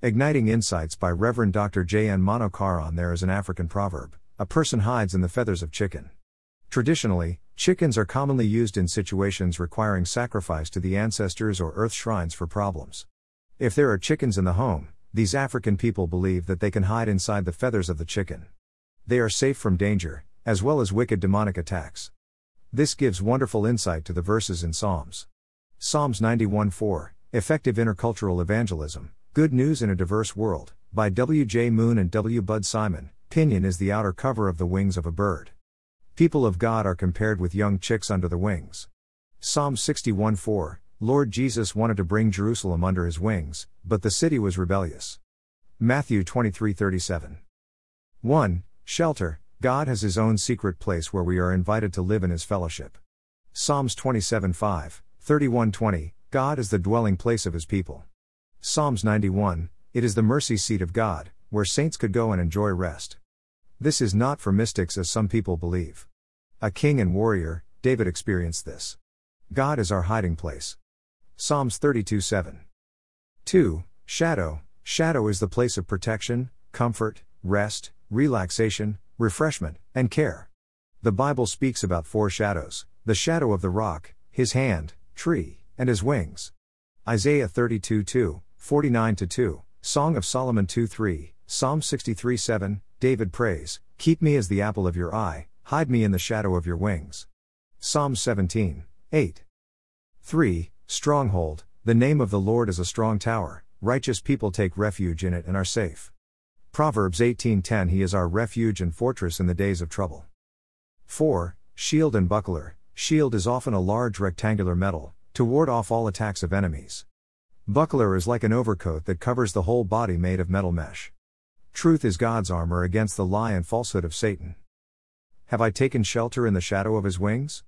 Igniting Insights by Reverend Dr. J. N. Manokaran There is an African proverb a person hides in the feathers of chicken. Traditionally, chickens are commonly used in situations requiring sacrifice to the ancestors or earth shrines for problems. If there are chickens in the home, these African people believe that they can hide inside the feathers of the chicken. They are safe from danger, as well as wicked demonic attacks. This gives wonderful insight to the verses in Psalms. Psalms 91 4, Effective Intercultural Evangelism, Good News in a Diverse World, by W. J. Moon and W. Bud Simon. Pinion is the outer cover of the wings of a bird. People of God are compared with young chicks under the wings. Psalm 61 4 Lord Jesus wanted to bring Jerusalem under his wings, but the city was rebellious. Matthew 23 37. 1. Shelter God has his own secret place where we are invited to live in his fellowship. Psalms 27 5, 31 20 God is the dwelling place of his people. Psalms 91 It is the mercy seat of God, where saints could go and enjoy rest. This is not for mystics as some people believe. A king and warrior, David experienced this. God is our hiding place. Psalms 32 7. 2. Shadow Shadow is the place of protection, comfort, rest, relaxation, refreshment, and care. The Bible speaks about four shadows the shadow of the rock, his hand, tree, and his wings. Isaiah 32 2, 49 2, Song of Solomon 2 3, Psalm 63 7, David prays, Keep me as the apple of your eye, hide me in the shadow of your wings. Psalm 17, 8. 3. Stronghold, the name of the Lord is a strong tower, righteous people take refuge in it and are safe. Proverbs 18:10 He is our refuge and fortress in the days of trouble. 4. Shield and buckler. Shield is often a large rectangular metal to ward off all attacks of enemies. Buckler is like an overcoat that covers the whole body made of metal mesh. Truth is God's armor against the lie and falsehood of Satan. Have I taken shelter in the shadow of his wings?